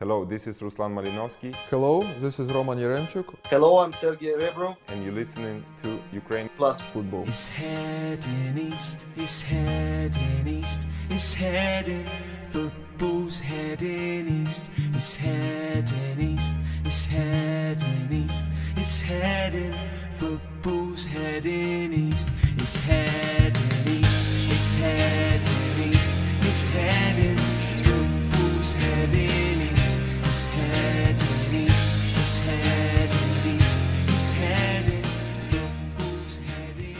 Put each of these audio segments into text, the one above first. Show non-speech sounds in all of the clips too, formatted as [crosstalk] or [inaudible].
Hello, this is Ruslan Malinovsky, Hello, this is Roman Yaremchuk. Hello, I'm Sergey Rebro. and you're listening to Ukraine Plus, Football. It's heading east, it's heading east, it's heading. Football's heading east, it's heading east, it's heading east, it's heading. Football's heading east, it's heading east, it's heading east, it's heading.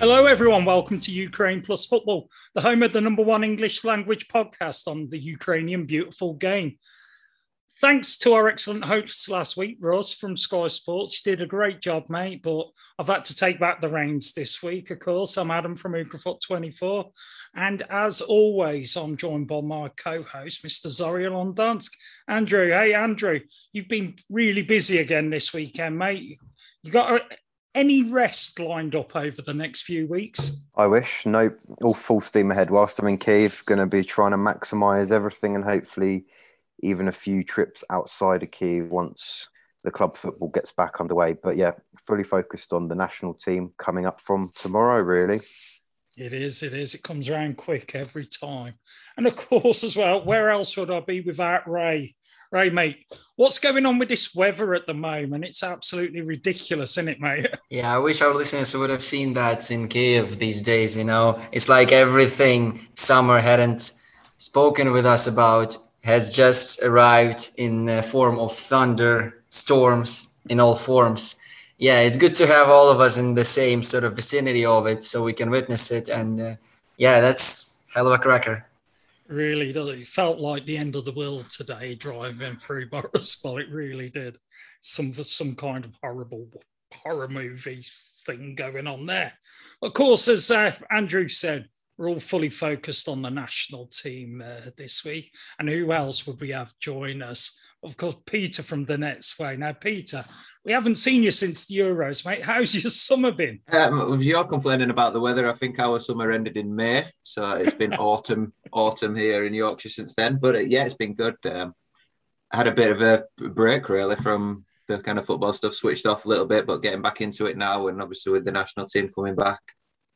Hello, everyone. Welcome to Ukraine Plus Football, the home of the number one English language podcast on the Ukrainian beautiful game. Thanks to our excellent hosts last week, Ross from Sky Sports. You did a great job, mate, but I've had to take back the reins this week, of course. I'm Adam from Ukrafoot24. And as always, I'm joined by my co host, Mr. Zorya Luhansk. Andrew, hey, Andrew, you've been really busy again this weekend, mate. You got any rest lined up over the next few weeks? I wish. Nope. All full steam ahead. Whilst I'm in Kiev, going to be trying to maximise everything and hopefully even a few trips outside of Kiev once the club football gets back underway. But yeah, fully focused on the national team coming up from tomorrow, really. It is, it is. It comes around quick every time. And of course, as well, where else would I be without Rey? Rey, mate, what's going on with this weather at the moment? It's absolutely ridiculous, isn't it, mate? [laughs] Yeah, I wish our listeners would have seen that in Kiev these days. You know, it's like everything summer hadn't spoken with us about has just arrived in the form of thunder, storms in all forms. Yeah, it's good to have all of us in the same sort of vicinity of it so we can witness it. And uh, yeah, that's hell of a cracker. Really does. It felt like the end of the world today driving through [laughs] Borisovol. It really did. Some some kind of horrible horror movie thing going on there. Of course, as uh, Andrew said, we're all fully focused on the national team uh, this week. And who else would we have join us? Of course, Peter from Donetsk Way. Now, Peter, we haven't seen you since the Euros, mate. How's your summer been? Um, if you're complaining about the weather, I think our summer ended in May, so it's been [laughs] autumn, autumn here in Yorkshire since then. But uh, yeah, it's been good. Um, I had a bit of a break really from the kind of football stuff, switched off a little bit, but getting back into it now, and obviously with the national team coming back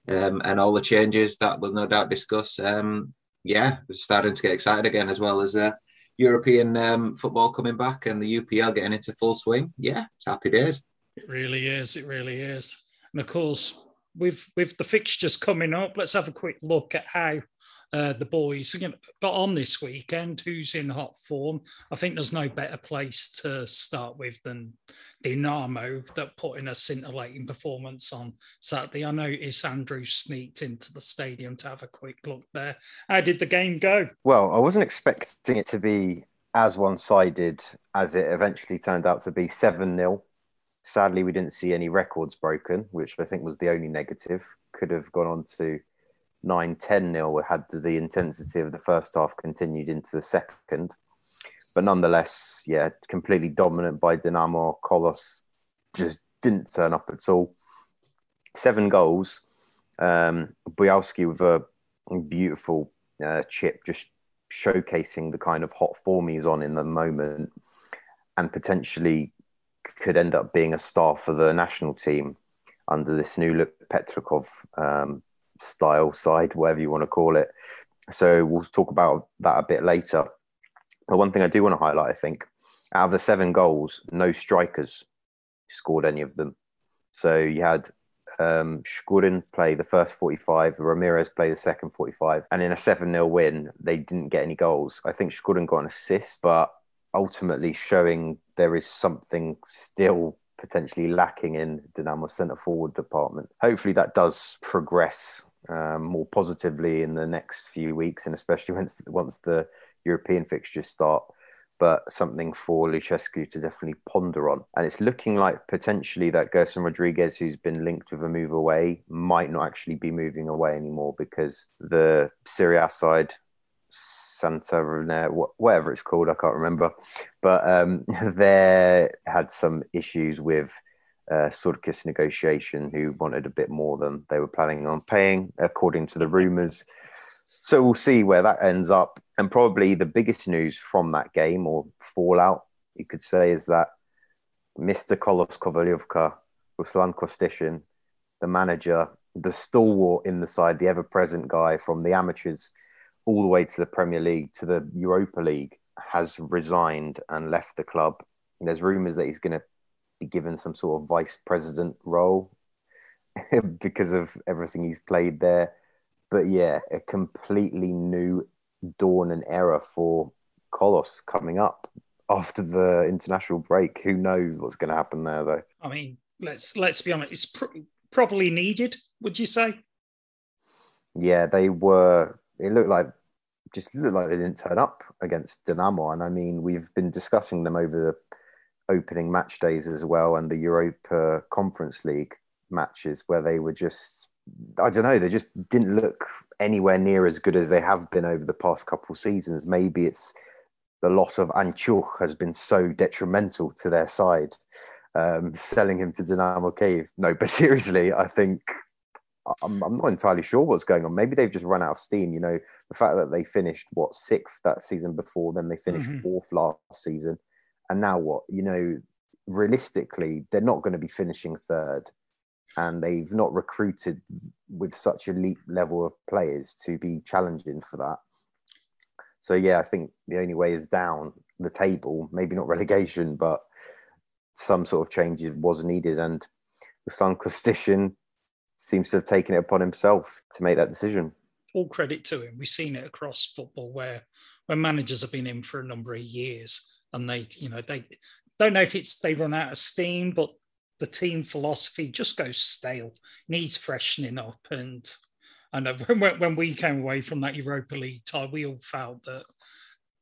um, and all the changes that we'll no doubt discuss. Um, yeah, we're starting to get excited again, as well as uh, European um, football coming back and the UPL getting into full swing. Yeah, it's happy days. It really is. It really is. And of course, with with the fixtures coming up, let's have a quick look at how uh, the boys got on this weekend. Who's in hot form? I think there's no better place to start with than Dinamo that put in a scintillating performance on Saturday. I noticed Andrew sneaked into the stadium to have a quick look there. How did the game go? Well, I wasn't expecting it to be as one sided as it eventually turned out to be 7 0. Sadly, we didn't see any records broken, which I think was the only negative. Could have gone on to 9 10 0 had the intensity of the first half continued into the second. But nonetheless, yeah, completely dominant by Dinamo. Kolos just didn't turn up at all. Seven goals. Um, Buyalskyy with a beautiful uh, chip, just showcasing the kind of hot form he's on in the moment and potentially could end up being a star for the national team under this new look Petrakov um, style side, whatever you want to call it. So we'll talk about that a bit later. But one thing I do want to highlight, I think, out of the seven goals, no strikers scored any of them. So you had um, play the first 45, Ramirez play the second 45, and in a 7 0 win, they didn't get any goals. I think Shkurin got an assist, but ultimately showing there is something still potentially lacking in Dynamo's centre forward department. Hopefully, that does progress um, more positively in the next few weeks, and especially [laughs] once once the European fixtures start. But something for Lucescu to definitely ponder on. And it's looking like potentially that Gerson Rodrigues, who's been linked with a move away, might not actually be moving away anymore because the Serie A side, Santa Rene, whatever it's called, I can't remember. But um, [laughs] they had some issues with uh, Surkis negotiation, who wanted a bit more than they were planning on paying, according to the rumours. So we'll see where that ends up. And probably the biggest news from that game or fallout you could say is that Mr. Kolos Kovalyovka, Ruslan Kostyshyn, the manager, the stalwart in the side, the ever-present guy from the amateurs all the way to the Premier League to the Europa League, has resigned and left the club. There's rumours that he's going to be given some sort of vice president role [laughs] because of everything he's played there. But yeah, a completely new dawn and era for Kolos coming up after the international break. Who knows what's going to happen there, though? I mean, let's let's be honest. It's pr- probably needed. Would you say? Yeah, they were. It looked like just looked like they didn't turn up against Dinamo, and I mean, we've been discussing them over the opening match days as well, and the Europa Conference League matches where they were just. I don't know. They just didn't look anywhere near as good as they have been over the past couple of seasons. Maybe it's the loss of Anchuch has been so detrimental to their side, um, [laughs] selling him to Dynamo Kiev. No, but [laughs] seriously, I think I'm, I'm, not entirely sure what's going on. Maybe they've just run out of steam. You know, the fact that they finished what sixth that season before, then they finished mm-hmm. fourth last season, and now what? You know, realistically, they're not going to be finishing third, and they've not recruited with such elite level of players to be challenging for that. So yeah, I think the only way is down the table. Maybe not [laughs] relegation, but some sort of change was needed. And Ruslan [laughs] Kostyshyn seems to have taken it upon himself to make that decision. All credit to him. We've seen it across football where when managers have been in for a number of years and they, you know, they don't know if it's they run out of steam, but the team philosophy just goes stale, needs freshening up. And I know when, when we came away from that Europa League tie, we all felt that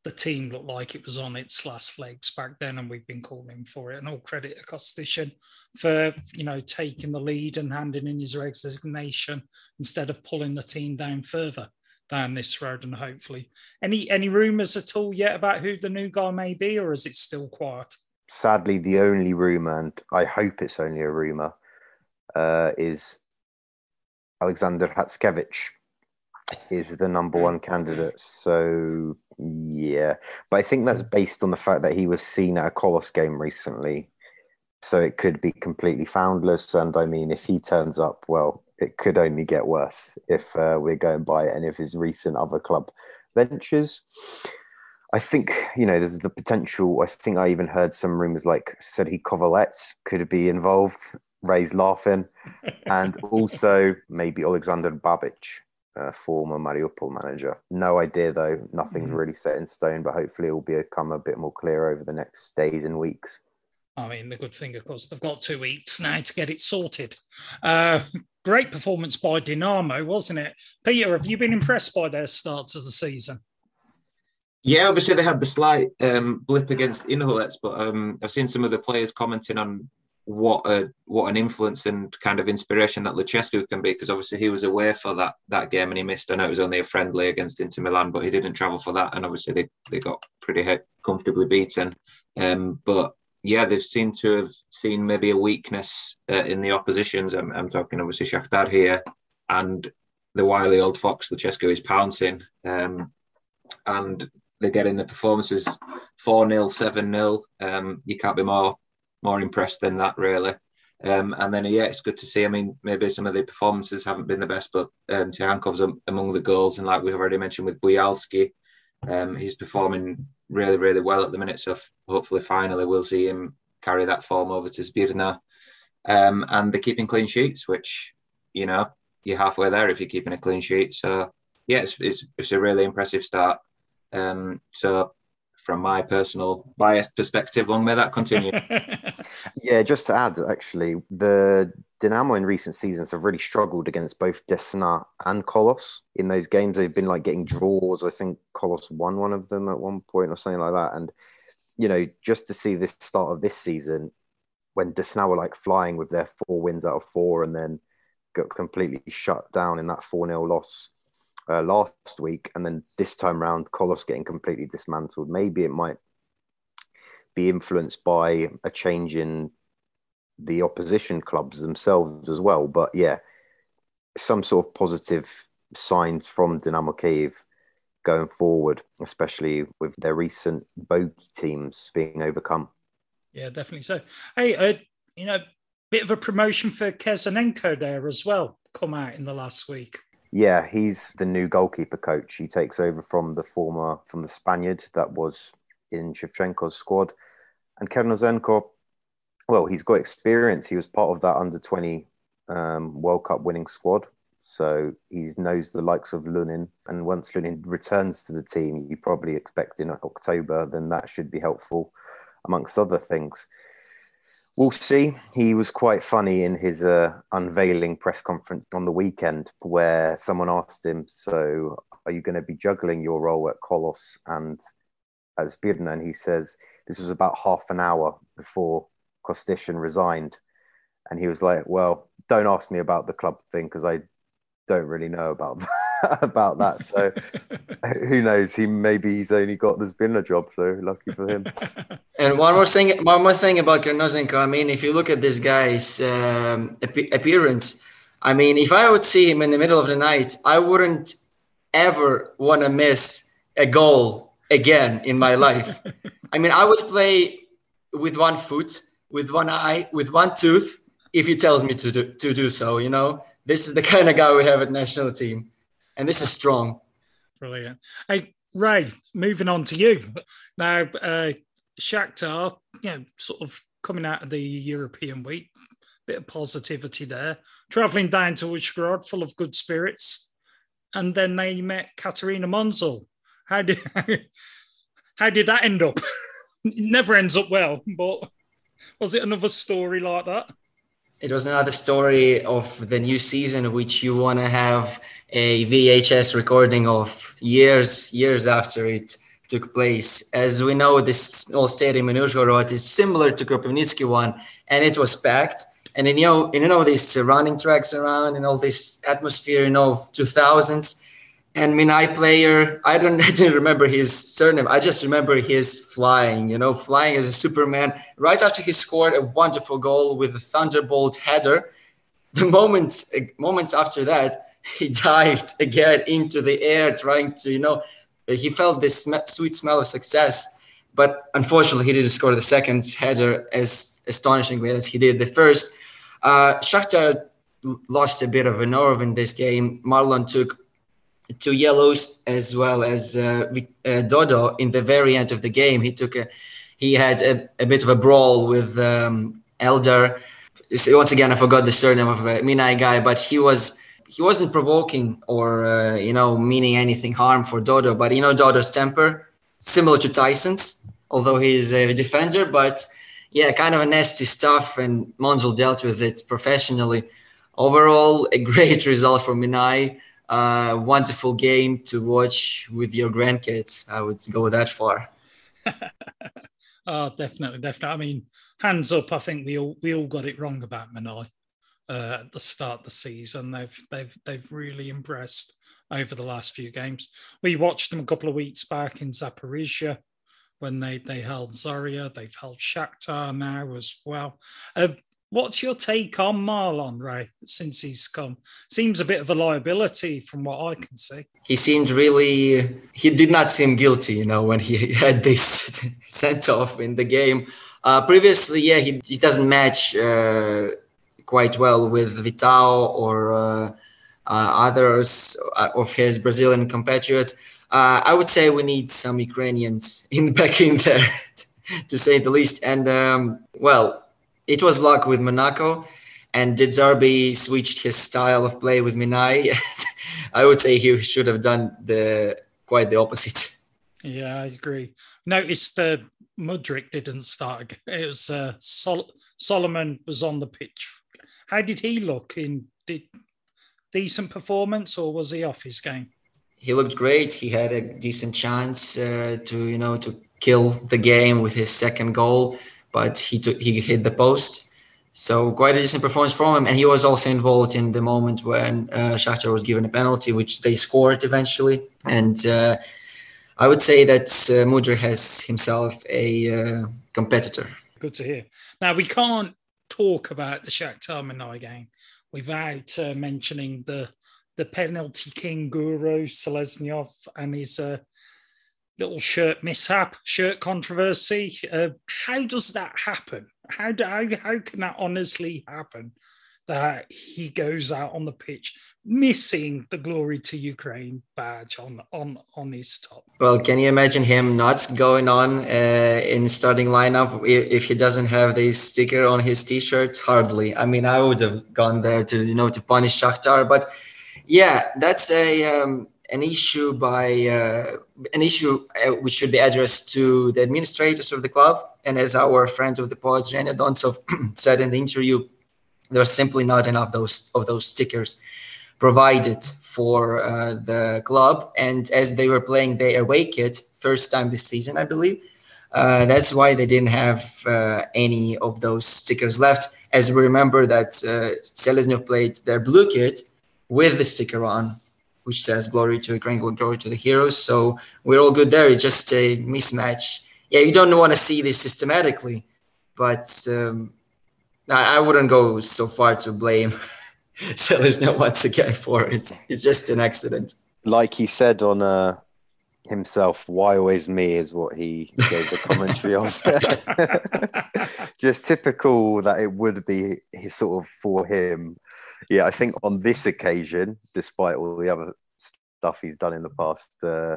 the team looked like it was on its last legs back then, and we've been calling for it. And all credit to Kostyshyn for you know taking the lead and handing in his resignation instead of pulling the team down further down this road. And hopefully, any any rumours at all yet about who the new guy may be, or is it still quiet? Sadly, the only rumor, and I hope it's only a rumor, uh, is Alexander Hatskevich is the number one candidate. So yeah, but I think that's based on the fact that he was seen at a Kolos game recently. So it could be completely foundless. And I mean, if he turns up, well, it could only get worse if uh, we're going by any of his recent other club ventures. I think, you know, there's the potential. I think I even heard some rumors like Serhii Kovalets could be involved. Rey's laughing. [laughs] and also maybe Alexander Babic, uh, former Mariupol manager. No idea though. Nothing's mm-hmm. really set in stone, but hopefully it will become a bit more clear over the next days and weeks. I mean, the good thing, of course, they've got two weeks now to get it sorted. Uh, great performance by Dinamo, wasn't it? Peter, have you been impressed by their start to the season? Yeah, obviously they had the slight um, blip against Inholets, but um, I've seen some of the players commenting on what a what an influence and kind of inspiration that Lucescu can be because obviously he was away for that that game and he missed. I know it was only a friendly against Inter Milan, but he didn't travel for that, and obviously they, they got pretty comfortably beaten. Um, but yeah, they've seemed to have seen maybe a weakness uh, in the oppositions. I'm, I'm, talking obviously Shakhtar here, and the wily old fox Lucescu is pouncing, um, and they're getting the performances four 0 seven 0 um, You can't be more more impressed than that, really. Um, and then, yeah, it's good to see. I mean, maybe some of the performances haven't been the best, but um, Tsygankov's among the goals. And like we've already mentioned with Buyalskyy, um, he's performing really, really well at the minute. So hopefully, finally, we'll see him carry that form over to Zbirna. Um, and they're keeping clean sheets, which, you know, you're halfway there if you're keeping a clean sheet. So, yeah, it's, it's, it's a really impressive start. Um, so from my personal biased perspective. Long may that continue. [laughs] yeah, just to add, actually, the Dynamo in recent seasons have really struggled against both Desna and Kolos. In those games, they've been like getting draws. I think Kolos won one of them at one point or something like that. And, you know, just to see this start of this season when Desna were like flying with their four wins out of four and then got completely shut down in that 4 0 loss uh, last week, and then this time round, Kolos getting completely dismantled. Maybe it might be influenced by a change in the opposition clubs themselves as well. But yeah, some sort of positive signs from Dynamo Kiev going forward, especially with their recent bogey teams being overcome. Yeah, definitely. So, hey, uh, you know, bit of a promotion for Kezanenko there as well, come out in the last week. Yeah, he's the new goalkeeper coach. He takes over from the former, from the Spaniard that was in Shevchenko's squad. And Kezanenko, well, he's got experience. He was part of that under 20 um, World Cup winning squad. So he knows the likes of Lunin. And once Lunin returns to the team, you probably expect in October, then that should be helpful, amongst other things. We'll see. He was quite funny in his uh, unveiling press conference on the weekend, where someone asked him, "So, are you going to be juggling your role at Kolos and Zbirna?" And he says, "This was about half an hour before Kostyshyn resigned," and he was like, "Well, don't ask me about the club thing because I don't really know about [laughs] [laughs] about that. So [laughs] who knows? He maybe he's only got this Zbirna job, so lucky for him. [laughs] And one more thing, one more thing about Kezanenko. I mean, if you look at this guy's um, appearance, I mean, if I would see him in the middle of the night, I wouldn't ever want to miss a goal again in my life. I mean, I would play with one foot, with one eye, with one tooth, if he tells me to do, to do so. You know, this is the kind of guy we have at national team and this is strong. Brilliant. Hey, Rey, moving on to you now. Uh, Shakhtar, you know, sort of coming out of the European week, bit of positivity there. Traveling down to Uzhhorod, full of good spirits, and then they met Katerina Monzul. How did [laughs] how did that end up? [laughs] it never ends up well, but was it another story like that? It was another story of the new season, which you want to have a VHS recording of years years after it took place. As we know, this old stadium in Uzhhorod is similar to Kropivnitsky one, and it was packed. And you know, you know these running tracks around and all this atmosphere, you know, 2000s. And Mynai player, I don't [laughs] I didn't remember his surname. I just remember his flying, you know, flying as a Superman. Right after he scored a wonderful goal with a thunderbolt header, the moments moments after that, he [laughs] dived again into the air, trying to, you know, he felt this sm- sweet smell of success. But unfortunately, he didn't score the second header as astonishingly as he did the first. Uh, Shakhtar lost a bit of a nerve in this game. Marlon took two yellows as well as uh, uh, Dodo in the very end of the game. He took a, he had a, a bit of a brawl with um, Eldar. Once again, I forgot the surname of a Mynai guy, but he was he wasn't provoking or uh, you know meaning anything harm for Dodo, but you know Dodo's temper similar to Tyson's, although he's a defender, but yeah, kind of a nasty stuff, and Monzul dealt with it professionally. Overall, a [laughs] great result for Mynai. Uh, wonderful game to watch with your grandkids. I would go that far. [laughs] oh, definitely, definitely. I mean, hands up. I think we all we all got it wrong about Mynai uh, at the start of the season. They've they've they've really impressed over the last few games. We watched them a couple of weeks back in Zaporizhia when they they held Zorya. They've held Shakhtar now as well. Uh, what's your take on Marlon Rey since he's come? Seems a bit of a liability from what I can see. He seemed really. He did not seem guilty, you know, when he [laughs] had this [laughs] sent off in the game. Uh, previously, yeah, he, he doesn't match. Uh, quite well with Vitão or uh, uh, others uh, of his Brazilian compatriots. I would say we need some Ukrainians in [laughs] back in there, to say the least. And um, well, it was luck with Monaco, and De Zerbi switched his style of play with Mynai. [laughs] I would say he should have done the quite the opposite. Yeah, I agree. Notice that Mudryk didn't start. It was uh, Sol- Solomon was on the pitch how did he look in did decent performance or was he off his game? He looked great. He had a decent chance uh, to you know to kill the game with his second goal, but he took, he hit the post. So quite a decent performance from him, and he was also involved in the moment when uh, Shakhtar was given a penalty, which they scored eventually. And uh, I would say that uh, has himself a uh, competitor. Good to hear. Now we can't talk about the Shakhtar Mynai game without uh, mentioning the the penalty king guru Seleznyov and his uh, little shirt mishap, shirt controversy. Uh, how does that happen? How, do, how, how can that honestly happen? That he goes out on the pitch missing the glory to Ukraine badge on on on his top. Well, can you imagine him not going on uh, in starting lineup if, he doesn't have this sticker on his t-shirt? Hardly. I mean, I would have gone there to you know to punish Shakhtar, but yeah, that's a um, an issue by uh, an issue uh, which should be addressed to the administrators of the club. And as our friend of the pod, Zhenya Dontsov, [clears throat] said in the interview, there are simply not enough those of those stickers provided for uh, the club. And as they were playing their away kit first time this season, I believe, uh, that's why they didn't have uh, any of those stickers left. As we remember that uh, Seleznyov played their blue kit with the sticker on which says glory to the Ukraine, glory to the heroes. So we're all good there. It's just a mismatch. Yeah, you don't want to see this systematically, but um, I, I, wouldn't go so far to blame [laughs] Seleznyov once again for it. It's just an accident. Like he said on uh, himself, why always me is what he gave the commentary of. [laughs] just typical that it would be his sort of for him yeah, I think on this occasion, despite all the other stuff he's done in the past, uh,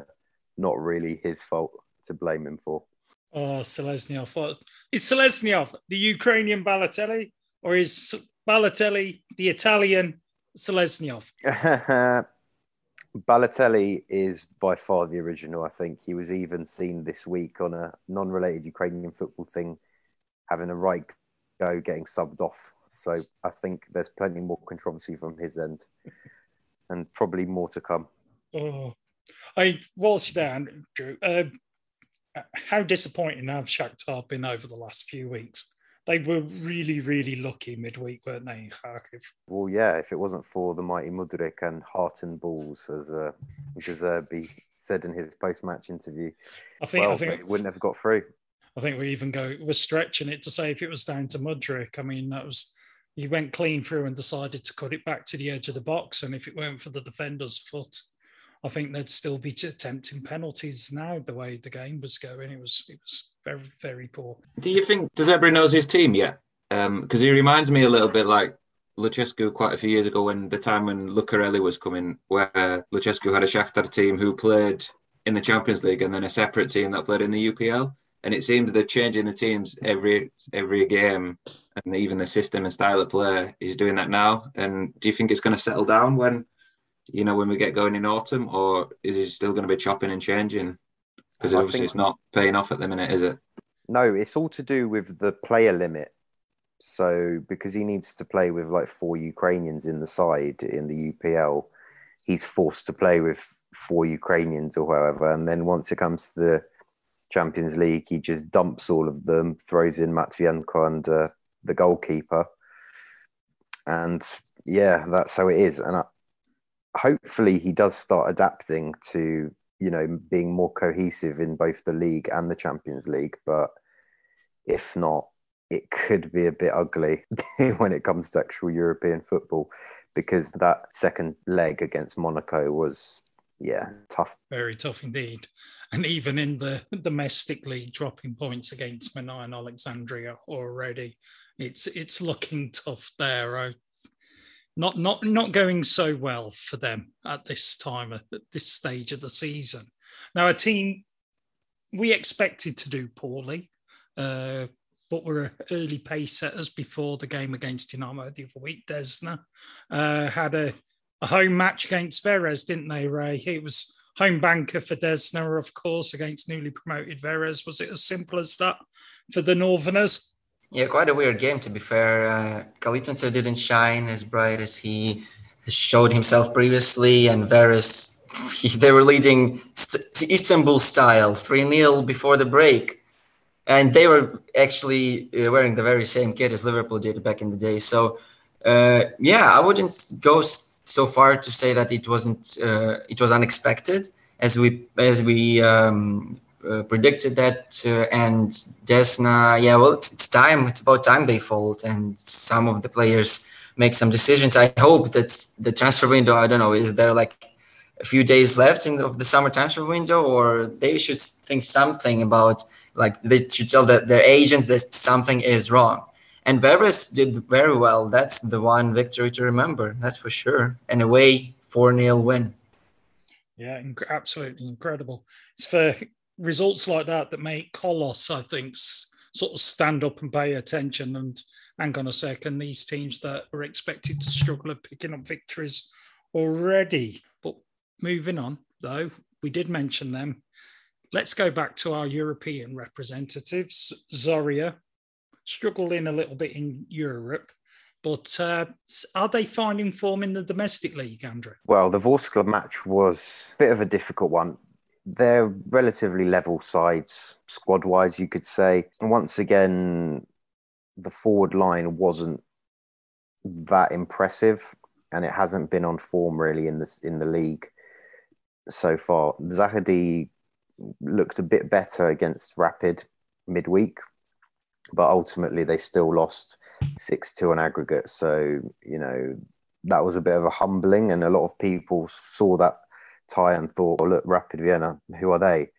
not really his fault to blame him for. Oh, Seleznyov. What is Seleznyov the Ukrainian Balotelli, or is Balotelli the Italian Seleznyov? [laughs] Balotelli is by far the original. I think he was even seen this week on a non-related Ukrainian football thing, having a right go, getting subbed off so I think there's plenty more controversy from his end, and probably more to come. Oh, I was there, Andrew. Uh, how disappointing have Shakhtar been over the last few weeks? They were really, really lucky midweek, weren't they, Kharkiv? Well, yeah. If it wasn't for the mighty Mudryk and heart and balls, as uh, said in his post-match interview, I think well, I think it wouldn't have got through. I think we even go we're stretching it to say if it was down to Mudryk. I mean, that was he went clean through and decided to cut it back to the edge of the box. And if it weren't for the defender's foot, I think they'd still be attempting penalties now. The way the game was going, it was it was very very poor. Do you think De Zerbi knows his team yet? Because um, he reminds me a little bit like Lucescu quite a few years ago when the time when Lucarelli was coming, where Lucescu had a Shakhtar team who played in the Champions League and then a separate team that played in the UPL and it seems they're changing the teams every every game, and even the system and style of play is doing that now. And do you think it's going to settle down when, you know, when we get going in autumn, or is it still going to be chopping and changing? Because obviously think, it's not paying off at the minute, is it? No, it's all to do with the player limit. So because he needs to play with like four Ukrainians in the side in the UPL, he's forced to play with four Ukrainians or however. And then once it comes to the Champions League, he just dumps all of them, throws in Matvienko and uh, the goalkeeper, and yeah, that's how it is. And I, hopefully, he does start adapting to you know being more cohesive in both the league and the Champions League. But if not, it could be a bit ugly [laughs] when it comes to actual European football because that second leg against Monaco was yeah, tough. Very tough indeed. And even in the domestic league, dropping points against Mynai and Alexandria already, it's it's looking tough there. I, not not not going so well for them at this time at this stage of the season. Now, a team we expected to do poorly, uh, but were early pace setters before the game against Dinamo the other week. Desna uh, had a a home match against Veres, didn't they, Rey? It was home banker for Desna, of course, against newly promoted Veres. Was it as simple as that for the Northerners? Yeah, quite a weird game, to be fair. Uh, didn't shine as bright as he showed himself previously, and Veres, [laughs] they were leading Istanbul style 3 0 before the break. And they were actually uh, wearing the very same kit as Liverpool did back in the day. So, uh, yeah, I wouldn't go so far to say that it wasn't uh, it was unexpected as we as we um, uh, predicted that uh, and Desna yeah well it's, it's, time it's about time they fold and some of the players make some decisions. I hope that the transfer window. I don't know. Is there like a few days left in of the summer transfer window, or they should think something about like they should tell that their agents that something is wrong. And Veres did very well. That's the one victory to remember. That's for sure. And away 4 0 win. Yeah, absolutely incredible. It's for results like that that make Kolos, I think, sort of stand up and pay attention. And hang on a second, these teams that are expected to struggle are picking up victories already. But moving on, though, we did mention them. Let's go back to our European representatives. Zoria struggling a little bit in Europe, but uh, are they finding form in the domestic league, Andrew? Well, the Vorskla match was a bit of a difficult one. They're relatively level sides, squad wise, you could say. And once again, the forward line wasn't that impressive, and it hasn't been on form really in this in the league so far. Zahadi looked a bit better against Rapid midweek, but ultimately they still lost six two on aggregate. So you know that was a bit of a humbling, and a lot of people saw that tie and thought, "Well, look, Rapid Vienna, who are they?"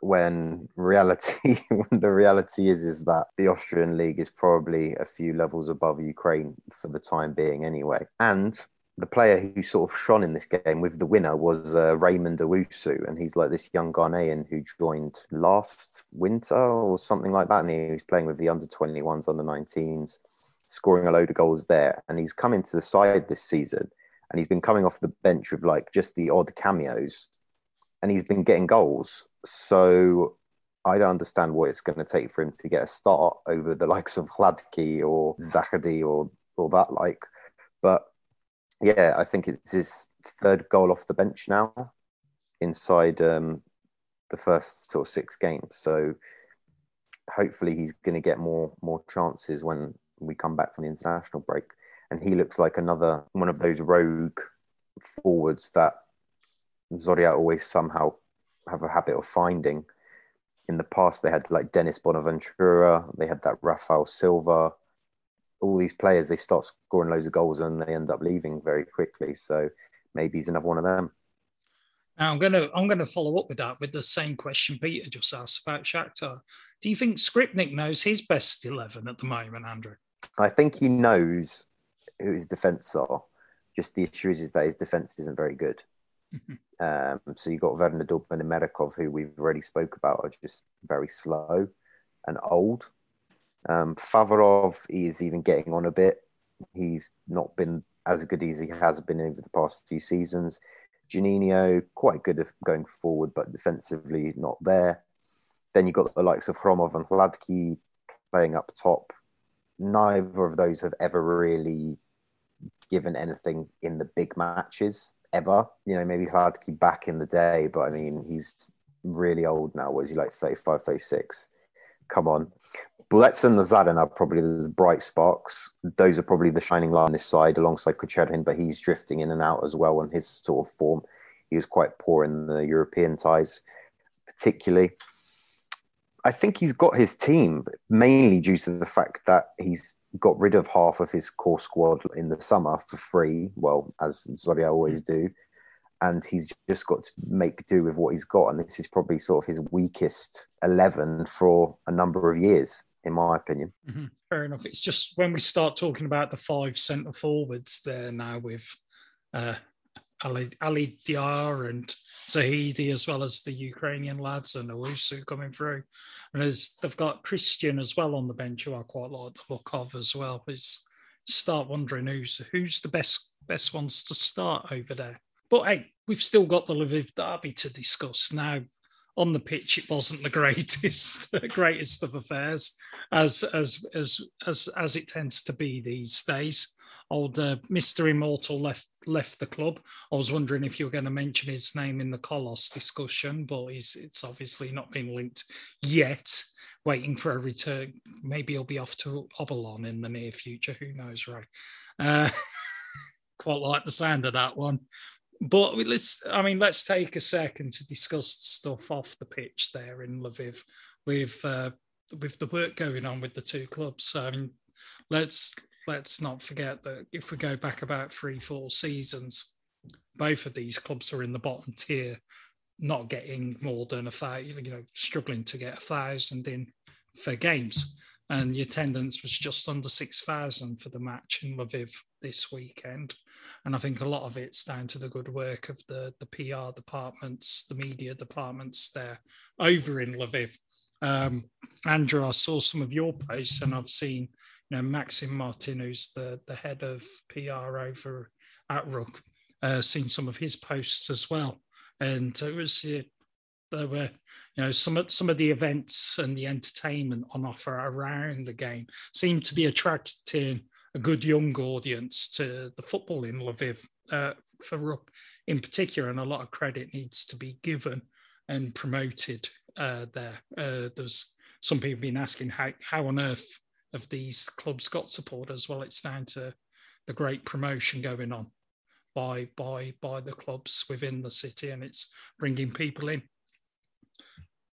When reality, [laughs] when the reality is, is that the Austrian league is probably a few levels above Ukraine for the time being, anyway. And the player who sort of shone in this game with the winner was uh, Raymond Owusu, and he's like this young Ghanaian who joined last winter or something like that, and he was playing with the under 21s, under 19s, scoring a load of goals there, and he's come into the side this season, and he's been coming off the bench with like just the odd cameos, and he's been getting goals. So I don't understand what it's going to take for him to get a start over the [laughs] likes of Hladky or Zachady or or that like, but yeah, I think it's his third goal off the bench now inside um, the first sort of six games. So hopefully he's going to get more more chances when we come back from the international break. And he looks like another one of those rogue forwards that Zoria always somehow have a habit of finding. In the past, they had like Dennis Bonaventure, they had that Rafael Silva, all these players they start scoring loads of goals and they end up leaving very quickly. So maybe he's another one of them. Now I'm gonna I'm gonna follow up with that with the same question Peter just asked about Shakhtar. Do you think Skripnik knows his best eleven at the moment, Andrew? I think he knows who his defence are. Just the issue is, is that his defence isn't very good. Um, so you've got Werner Dubman and Medikov, who we've already spoke about, are just very slow and old. Um, Favorov is even getting on a bit. He's not been as good as he has been over the past few seasons. Janino, quite good at going forward, but defensively not there. Then you've got the likes of Hromov and Hladky playing up top. Neither of those have ever really given anything in the big matches ever. You know, maybe Hladky back in the day, but I mean, he's really old now. Was he like 35, 36? Come on. Buletz and Lazarin are probably the bright sparks. Those are probably the shining light on this side alongside Kucherin, but he's drifting in and out as well on his sort of form. He was quite poor in the European ties, particularly. I think he's got his team mainly due to the fact that he's got rid of half of his core squad in the summer for free. Well, as Zoria always do. And he's just got to make do with what he's got. And this is probably sort of his weakest 11 for a number of years, in my opinion. Mm-hmm. Fair enough. It's just when we start talking about the five centre forwards there now with uh, Ali, Ali Diar and Zahidi, as well as the Ukrainian lads and Owusu coming through. And as they've got Christian as well on the bench, who I quite like the look of as well. Is start wondering who's who's the best best ones to start over there. But hey, we've still got the Lviv derby to discuss now. On the pitch, it wasn't the [laughs] greatest [laughs] greatest of affairs, as as as as as it tends to be these days. Old uh, Mister Immortal left left the club. I was wondering if you were going to mention his name in the Kolos discussion, but he's, it's obviously not been linked yet. Waiting for a return. Maybe he'll be off to Obolon in the near future. Who knows, right? Uh, [laughs] quite like the sound of that one. But let's, I mean, let's take a second to discuss stuff off the pitch there in Lviv with uh, with the work going on with the two clubs. So, I mean, let's let's not forget that if we go back about three, four seasons, both of these clubs are in the bottom tier, not getting more than a thousand, you know, struggling to get a thousand in for games. And the attendance was just under 6,000 for the match in Lviv this weekend. And I think a lot of it's down to the good work of the, the PR departments, the media departments there over in Lviv. Um, Andrew, I saw some of your posts and I've seen, you know, Maxim Martin, who's the, the head of PR over at Rukh, uh, seen some of his posts as well. And it was, uh, there were you know some of some of the events and the entertainment on offer around the game seemed to be attracting a good young audience to the football in Lviv uh, for Rukh in particular, and a lot of credit needs to be given and promoted uh, there. Uh, there's some people been asking how how on earth have these clubs got supporters? Well, it's down to the great promotion going on by by by the clubs within the city, and it's bringing people in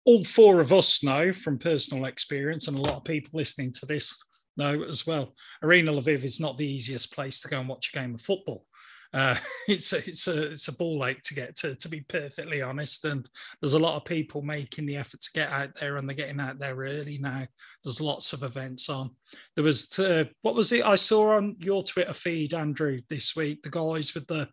all four of us know from personal experience, and a lot of people listening to this know as well. Arena Lviv is not the easiest place to go and watch a game of football. Uh, [laughs] it's a, it's a it's a ball ache to get to, to be perfectly honest. And there's a lot of people making the effort to get out there, and they're getting out there early now. There's lots of events on. There was uh, what was it I saw on your Twitter feed, Andrew, this week? The guys with the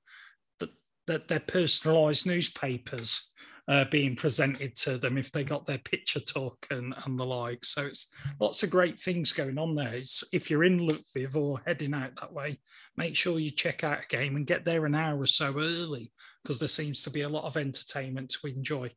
the, the their personalised newspapers uh, being presented to them if they got their picture talk and, and the like. So it's lots of great things going on there. It's, if you're in Lviv or heading out that way, make sure you check out a game and get there an hour or so early because there seems to be a lot of entertainment to enjoy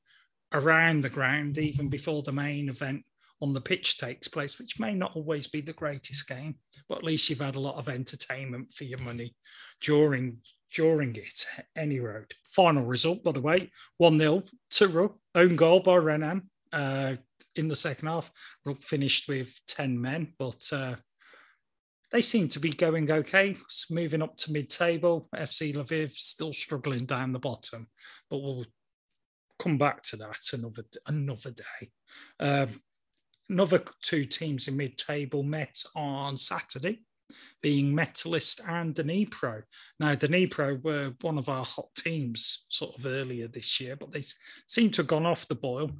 around the ground even before the main event on the pitch takes place, which may not always be the greatest game, but at least you've had a lot of entertainment for your money during during it. Any road. Final result, by the way, 1 0 to Rukh. Own goal by Renan uh, in the second half. Rukh finished with 10 men, but uh, they seem to be going okay. It's moving up to mid table. FC Lviv still struggling down the bottom, but we'll come back to that another, another day. Um, another two teams in mid table met on Saturday being Metalist and Dnipro. Now, Dnipro were one of our hot teams sort of earlier this year, but they seem to have gone off the boil.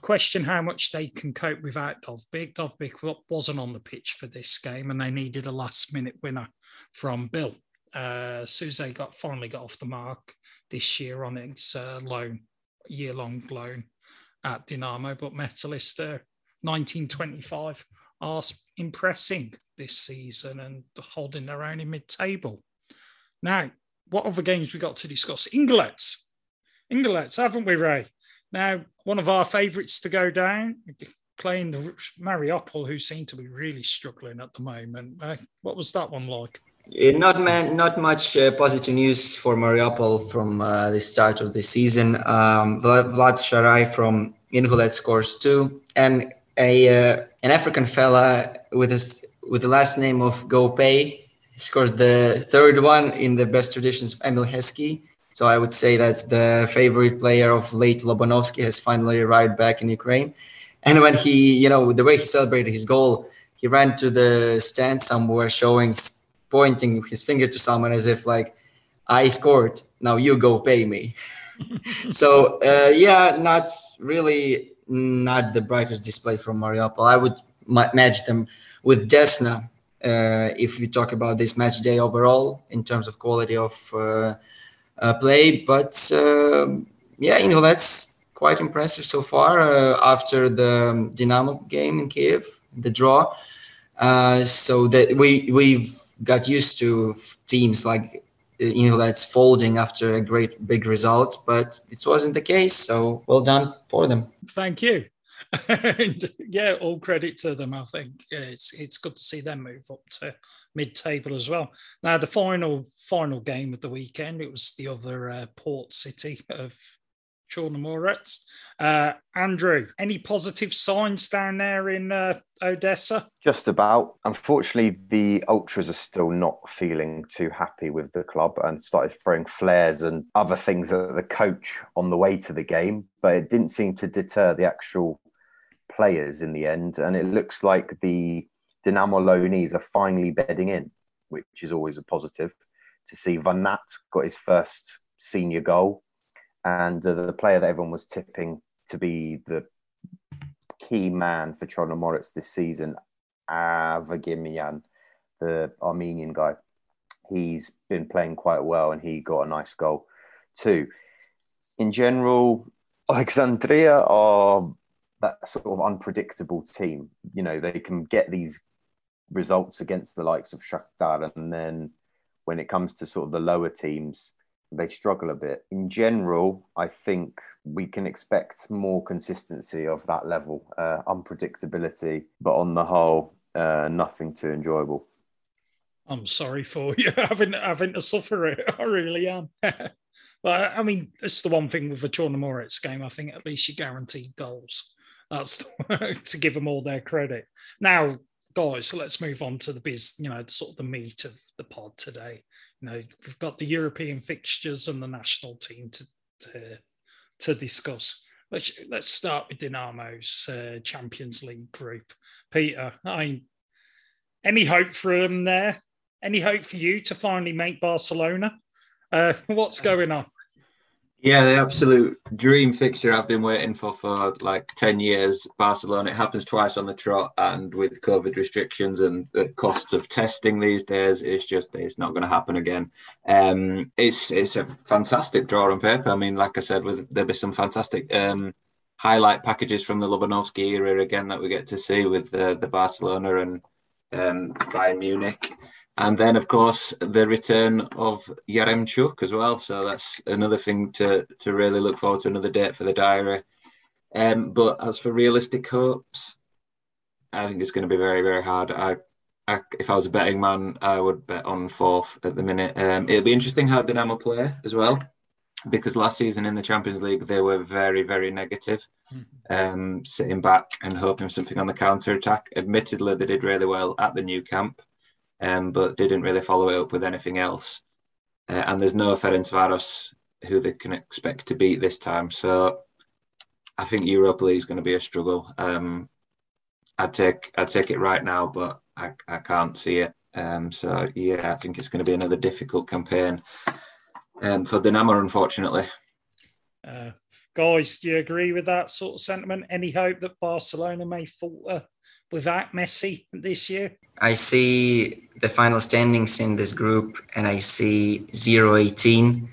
Question how much they can cope without Dovbyk. Dovbyk wasn't on the pitch for this game, and they needed a last minute winner from Bill. Uh, Suze got finally got off the mark this year on its uh, loan, year long loan at Dinamo, but Metalist uh, 1925 are impressing this season and holding their own in mid-table. Now, what other games we got to discuss? Ingolets. Ingolets, haven't we, Rey? Now, one of our favourites to go down, playing the Mariupol, who seem to be really struggling at the moment. Uh, what was that one like? Uh, not man, not much uh, positive news for Mariupol from uh, the start of the season. Um, Vlad Sharai from Ingolets scores two, and a uh, an African fella with a, with the last name of Gopay scores the third one in the best traditions of Emile Heskey. So I would say that's the favorite player of late Lobanovsky has finally arrived back in Ukraine. And when he, you know, the way he celebrated his goal, he ran to the stand somewhere, showing, pointing his finger to someone as if like, I scored. Now you go pay me. [laughs] so uh, yeah, not really not the brightest display from Mariupol. I would match them with Desna uh, if you talk about this match day overall in terms of quality of uh, uh, play. But um, yeah, you know that's quite impressive so far uh, after the Dynamo game in Kiev, the draw. Uh, so that we we've got used to teams like you know that's folding after a great big result, but it wasn't the case. So well done for them. Thank you. [laughs] and yeah, all credit to them. I think it's it's good to see them move up to mid-table as well. Now, the final final game of the weekend, it was the other uh, port city of Chornomorets. Uh, Andrew, any positive signs down there in uh, Odessa? Just about. Unfortunately, the ultras are still not feeling too happy with the club and started throwing flares and other things at the coach on the way to the game. But it didn't seem to deter the actual players in the end. And it looks like the Dinamo loanees are finally bedding in, which is always a positive. To see Vanat got his first senior goal, and uh, the player that everyone was tipping to be the key man for Toronto Moritz this season, Avagimian, the Armenian guy, he's been playing quite well and he got a nice goal too. In general, [laughs] Alexandria are that sort of unpredictable team. You know, they can get these results against the likes of Shakhtar and then when it comes to sort of the lower teams, they struggle a bit. In general, I think we can expect more consistency of that level, uh, unpredictability, but on the whole, uh, nothing too enjoyable. I'm sorry for [laughs] you having having to suffer it. [laughs] I really am. [laughs] but I mean, it's the one thing with the Trondheim Moritz game. I think at least you guaranteed goals. That's to give them all their credit. Now, guys, let's move on to the biz. You know, sort of the meat of the pod today. You know, we've got the European fixtures and the national team to to, to discuss. Let's let's start with Dynamo's uh, Champions League group. Peter, I any hope for them there? Any hope for you to finally make Barcelona? Uh, what's [laughs] going on? Yeah, the absolute dream fixture I've been waiting for for like 10 years. Barcelona, it happens twice on the trot, and with COVID restrictions and the costs of testing these days, it's just it's not going to happen again. Um, it's it's a fantastic draw on paper. I mean, like I said, with there'll be some fantastic um, highlight packages from the Lobanovsky era again that we get to see with uh, the Barcelona and um, Bayern Munich. And then, of course, the return of Yaremchuk as well. So that's another thing to, to really look forward to, another date for the diary. Um, but as for realistic hopes, I think it's going to be very, very hard. I, I, if I was a betting man, I would bet on fourth at the minute. Um, it'll be interesting how Dynamo play as well, because last season in the Champions League they were very, very negative, mm-hmm. um, sitting back and hoping something on the counter attack. Admittedly, they did really well at the Nou Camp, um, but didn't really follow it up with anything else. Uh, and there's no Ferencvaros who they can expect to beat this time. So I think Europa League is going to be a struggle. Um, I'd take I'd take it right now, but I, I can't see it. Um, so yeah, I think it's going to be another difficult campaign um, for Dynamo, unfortunately. Uh, guys, do you agree with that sort of sentiment? Any hope that Barcelona may falter without Messi this year? I see the final standings in this group and I see 0 18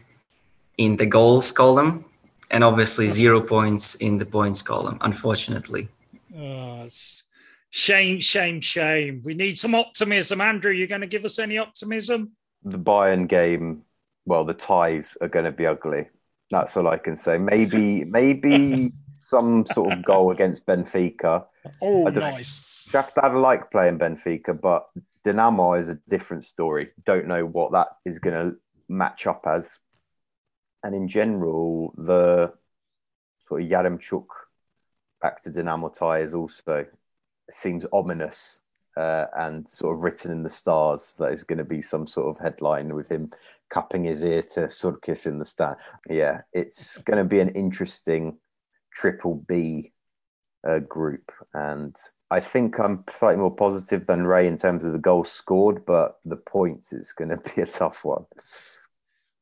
in the goals column and obviously zero points in the points column, unfortunately. Oh, shame, shame, shame. We need some optimism. Andrew, you're going to give us any optimism? The Bayern game, well, the ties are going to be ugly. That's all I can say. Maybe, maybe [laughs] some sort of goal against Benfica. Oh, nice. Shakhtar like playing Benfica, but Dinamo is a different story. Don't know what that is going to match up as. And in general, the sort of Yaremchuk back to Dinamo tie is also seems ominous uh, and sort of written in the stars that is going to be some sort of headline with him cupping his ear to Surkis in the stand. Yeah, it's going to be an interesting triple B uh, group, and I think I'm slightly more positive than Rey in terms of the goals scored, but the points is going [laughs] to be a tough one.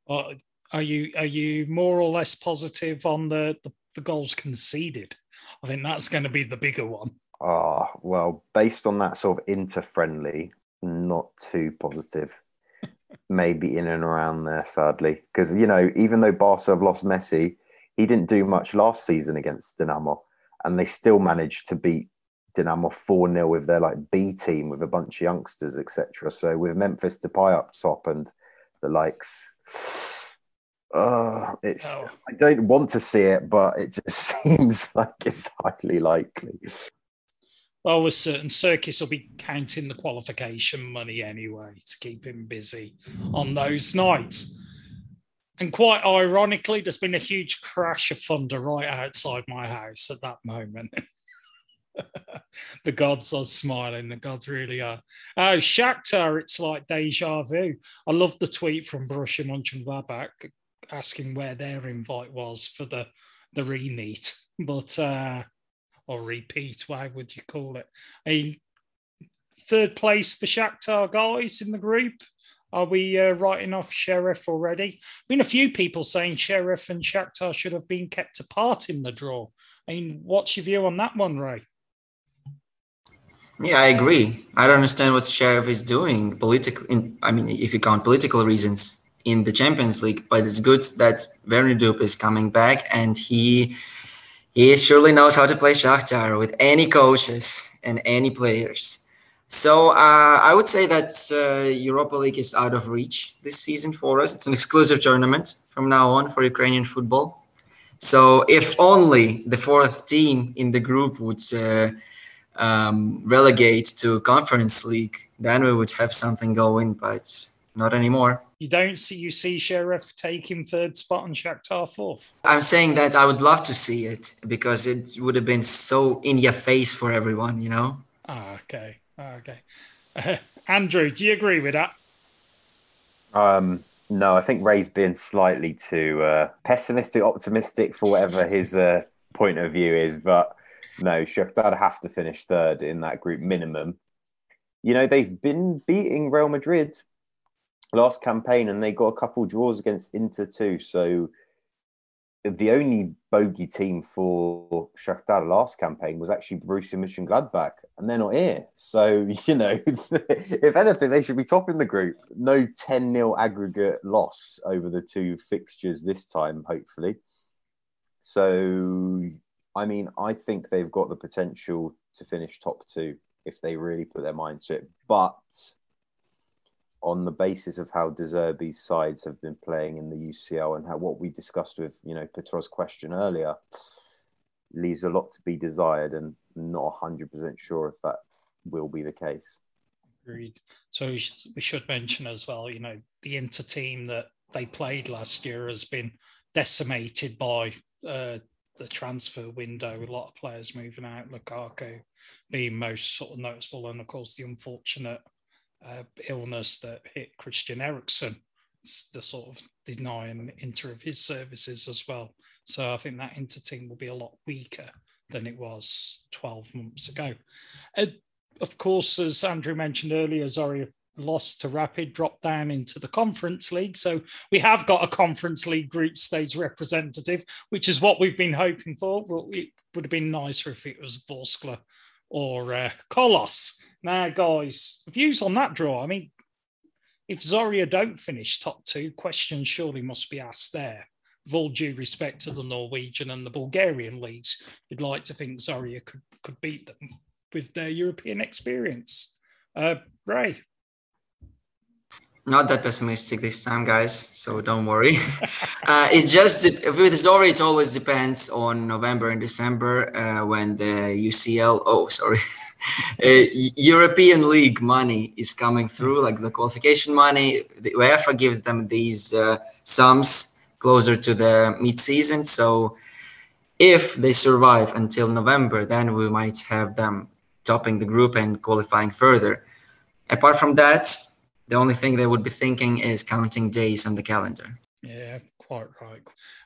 Well, are you are you more or less positive on the, the, the goals conceded? I think that's going to be the bigger one. Ah, oh, well, based on that sort of inter friendly, not too positive. [laughs] Maybe in and around there, sadly, because you know, even though Barca have lost Messi, he didn't do much last season against Dinamo, and they still managed to beat Dinamo 4 0 with their like B team with a bunch of youngsters, etc. So with Memphis Depay up top and the likes, uh, it's, oh. I don't want to see it, but it just [laughs] seems like it's highly likely. Well, with certain Surkis will be counting the qualification money anyway to keep him busy on those nights. And quite ironically, there's been a huge crash of thunder right outside my house at that moment. [laughs] [laughs] the gods are smiling. The gods really are. Oh, Shakhtar, it's like deja vu. I love the tweet from Borussia Mönchengladbach asking where their invite was for the the re-meet, but uh, or repeat, why would you call it? A third place for Shakhtar guys in the group. Are we uh, writing off Sheriff already? Been a few people saying Sheriff and Shakhtar should have been kept apart in the draw. I mean, what's your view on that one, Rey? Yeah, I agree. I don't understand what Sheriff is doing politically. I mean, if you count political reasons in the Champions League, but it's good that Vernydub is coming back and he he surely knows how to play Shakhtar with any coaches and any players. So uh, I would say that uh, Europa League is out of reach this season for us. It's an exclusive tournament from now on for Ukrainian football. So if only the fourth team in the group would uh, um, relegate to Conference League, then we would have something going, but not anymore. You don't see you see Sheriff taking third spot and Shakhtar fourth. I'm saying that I would love to see it because it would have been so in your face for everyone, you know. Ah, okay, ah, okay. Uh, [laughs] Andrew, do you agree with that? Um, no, I think Rey's being slightly too uh, pessimistic, optimistic for whatever his uh, point of view is. But no, Shakhtar have to finish third in that group minimum. You know, they've been beating Real Madrid last campaign and they got a couple draws against Inter too. So the only bogey team for Shakhtar last campaign was actually Borussia Mönchengladbach, and Gladbach, and they're not here. So, [laughs] you know, if anything, they should be topping the group. No 10 0 aggregate loss over the two fixtures this time, hopefully. So, I mean, I think they've got the potential to finish top two if they really put their mind to it. But on the basis of how De Zerbi's sides have been playing in the UCL and how what we discussed with you know Petro's question earlier leaves a lot to be desired and not 100% sure if that will be the case. Agreed. So we should mention as well, you know, the Inter team that they played last year has been decimated by uh, the transfer window. A lot of players moving out, Lukaku being most sort of noticeable, and of course the unfortunate uh, illness that hit Christian Eriksen, the sort of denying Inter of his services as well. So I think that Inter team will be a lot weaker than it was 12 months ago. Uh, of course, as Andrew mentioned earlier, Zorya lost to Rapid, dropped down into the Conference League. So we have got a Conference League group stage representative, which is what we've been hoping for. But it would have been nicer if it was Vorskla or uh, Kolos. Now, guys, views on that draw. I mean, if Zorya don't finish top two, questions surely must be asked there. With all due respect to the Norwegian and the Bulgarian leagues, you'd like to think Zorya could, could beat them with their European experience. Uh, Ray. Not that pessimistic this time, guys. So don't worry. [laughs] uh, it just with Zorya, it always depends on November and December uh, when the UCL. Oh, sorry. [laughs] uh, European League money is coming through, like the qualification money. The UEFA gives them these uh, sums closer to the mid-season. So if they survive until November, then we might have them topping the group and qualifying further. Apart from that, the only thing they would be thinking is counting days on the calendar. Yeah, quite right.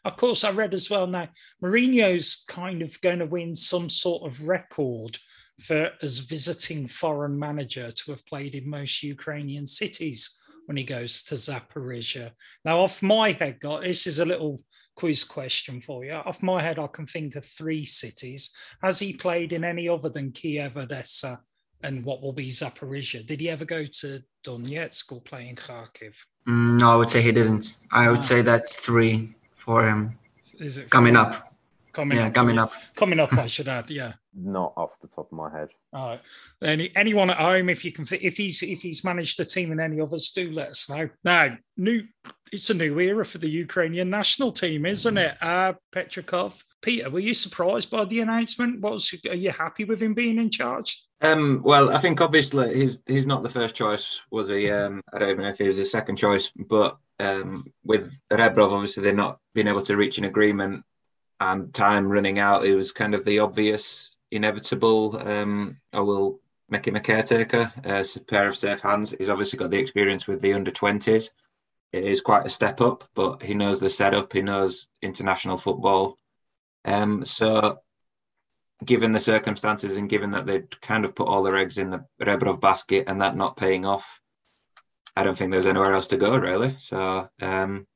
Of course, I read as well now Mourinho's kind of going to win some sort of record for as visiting foreign manager to have played in most Ukrainian cities when he goes to Zaporizhia. Now, off my head, God, this is a little quiz question for you. Off my head, I can think of three cities. Has he played in any other than Kiev, Odessa, and what will be Zaporizhia? Did he ever go to Donetsk or play in Kharkiv? Mm, no, I would say he didn't. I would ah. say that's three for him. Is it coming up? Coming yeah, up, coming up. Coming up, I [laughs] should add. Yeah. Not off the top of my head. All right. Any anyone at home, if you can, if he's if he's managed the team and any others, do let us know. Now, new, it's a new era for the Ukrainian national team, isn't it? Uh, Petrakov. Peter, were you surprised by the announcement? Was are you happy with him being in charge? Um, well, I think obviously he's he's not the first choice, was he? Um, I don't even know if he was his second choice, but um, with Rebrov, obviously they're not being able to reach an agreement and time running out, it was kind of the obvious, inevitable. Um, I will make him a caretaker, uh, a pair of safe hands. He's obviously got the experience with the under 20s. It is quite a step up, but he knows the setup, he knows international football. Um, so given the circumstances and given that they'd kind of put all their eggs in the Rebrov basket and that not paying off, I don't think there's anywhere else to go really. So um,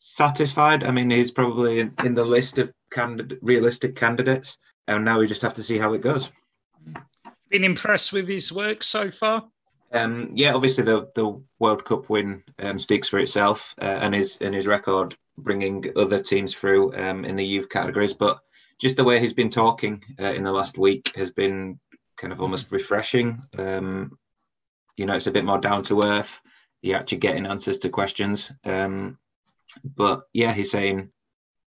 satisfied. I mean, he's probably in, in the list of candid- realistic candidates, and now we just have to see how it goes. Been impressed with his work so far? Um, yeah, obviously the the World Cup win um, speaks for itself, uh, and his and his record bringing other teams through um, in the youth categories. But just the way he's been talking uh, in the last week has been kind of almost refreshing. Um, you know, it's a bit more down to earth. You're actually getting answers to questions. Um, but yeah, he's saying,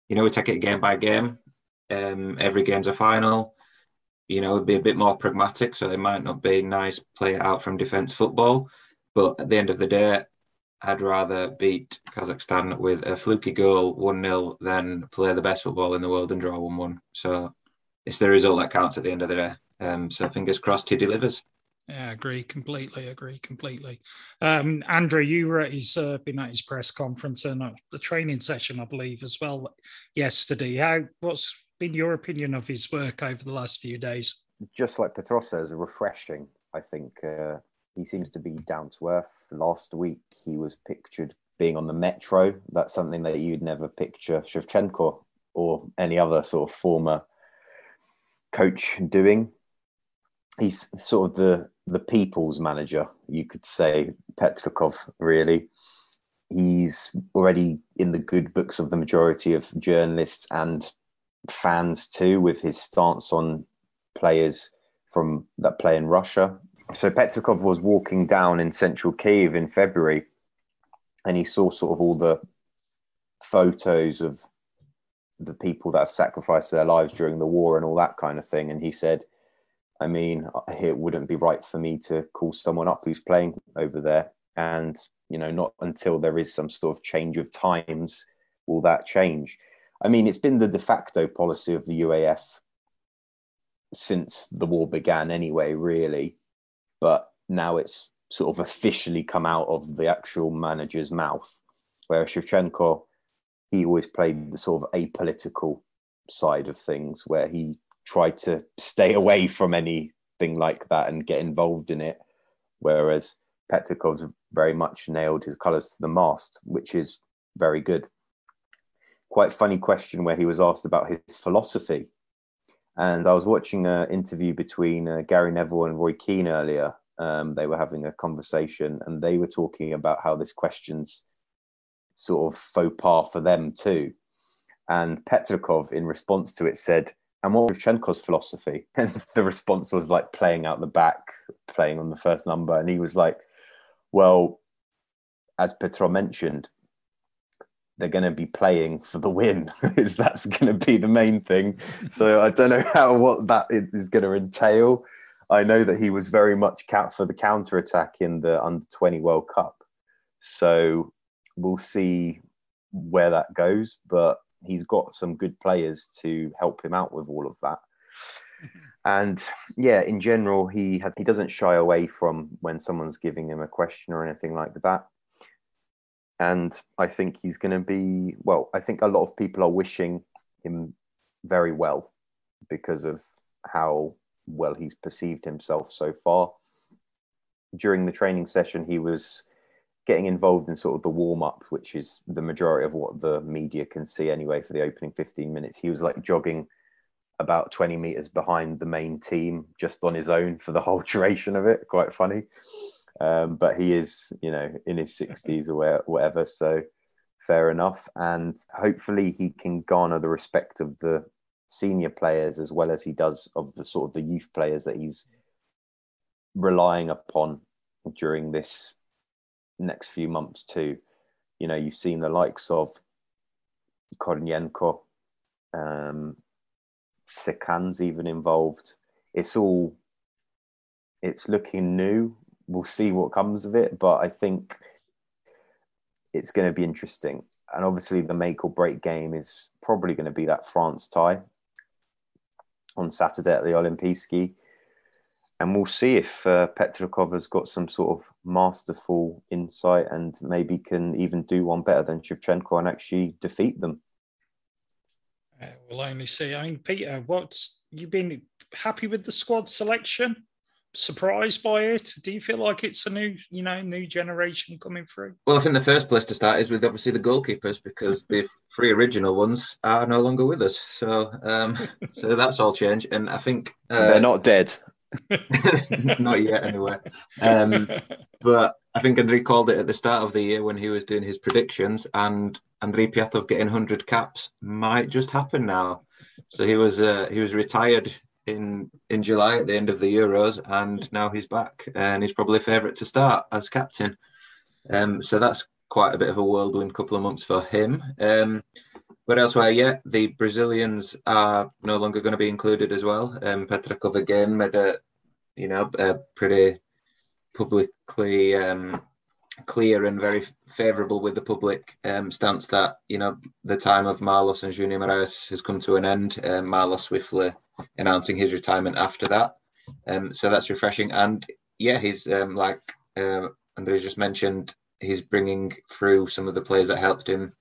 you know, we take it game by game. Um, every game's a final. You know, it'd be a bit more pragmatic. So it might not be nice play out from defence football, but at the end of the day, I'd rather beat Kazakhstan with a fluky goal, 1 0, than play the best football in the world and draw 1 1. So it's the result that counts at the end of the day. Um, so fingers crossed he delivers. Yeah, agree completely. Agree completely. Um, Andrew, you were at his uh, been at his press conference and uh, the training session, I believe, as well yesterday. How what's been your opinion of his work over the last few days? Just like Petros says, refreshing. I think uh, he seems to be down to earth. Last week, he was pictured being on the metro. That's something that you'd never picture Shevchenko or any other sort of former coach doing. He's sort of the the people's manager, you could say, Petrakov, really. He's already in the good books of the majority of journalists and fans too, with his stance on players from that play in Russia. So Petrakov was walking down in central Kiev in February and he saw sort of all the photos of the people that have sacrificed their lives during the war and all that kind of thing. And he said, I mean, it wouldn't be right for me to call someone up who's playing over there. And, you know, not until there is some sort of change of times will that change. I mean, it's been the de facto policy of the UAF since the war began, anyway, really. But now it's sort of officially come out of the actual manager's mouth. Whereas Shevchenko, he always played the sort of apolitical side of things where he try to stay away from anything like that and get involved in it. Whereas Petrakov's very much nailed his colours to the mast, which is very good. Quite funny question where he was asked about his philosophy. And I was watching an interview between uh, Gary Neville and Roy Keane earlier. Um, they were having a conversation and they were talking about how this question's sort of faux pas for them too. And Petrakov, in response to it, said, and what was Shevchenko's philosophy? [laughs] And the response was like playing out the back, playing on the first number. And he was like, well, as Petro mentioned, they're going to be playing for the win. [laughs] is that's going to be the main thing. so I don't know how what that is going to entail. I know that he was very much cap for the counter attack in the under 20 World Cup. So we'll see where that goes. But he's got some good players to help him out with all of that. And yeah, in general, he had, he doesn't shy away from when someone's giving him a question or anything like that. And I think he's going to be well. I think a lot of people are wishing him very well because of how well he's perceived himself so far. During the training session, he was getting involved in sort of the warm up, which is the majority of what the media can see anyway for the opening 15 minutes. He was like jogging about 20 meters behind the main team just on his own for the whole [laughs] duration of it. Quite funny. Um, but he is, you know, in his 60s or whatever. So fair enough. And hopefully he can garner the respect of the senior players as well as he does of the sort of the youth players that he's relying upon during this next few months too. You know, you've seen the likes of Kornienko, um, Sikan's even involved. It's all, it's looking new. We'll see what comes of it, but I think it's going to be interesting. And obviously, the make or break game is probably going to be that France tie on Saturday at the Olympijski and we'll see if uh, Petrakov has got some sort of masterful insight and maybe can even do one better than Shevchenko and actually defeat them. Uh, we'll only see. I mean, Peter, what's you been happy with the squad selection? Surprised by it? Do you feel like it's a new, you know, new generation coming through? Well, I think the first place to start is with obviously the goalkeepers because the [laughs] three original ones are no longer with us. So, um, so that's all changed, and I think uh, They're not dead. [laughs] not yet anyway. [laughs] Um, but I think Andrei called it at the start of the year when he was doing his predictions, and Andrei Piatov getting 100 caps might just happen now. So he was uh, he was retired in in July at the end of the Euros, and now he's back, and he's probably favourite to start as captain. Um, so that's quite a bit of a whirlwind couple of months for him. Um, but elsewhere, yeah, the Brazilians are no longer going to be included as well. Um, again made a, you know, a pretty publicly um, clear and very favourable with the public um, stance that you know the time of Marlos and Junior Moraes has come to an end. Um, Marlos swiftly announcing his retirement after that, um, so that's refreshing. And yeah, he's um, like uh, Andrea just mentioned, he's bringing through some of the players that helped him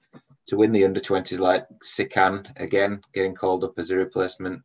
to win the under 20s, like Sikan again getting called up as a replacement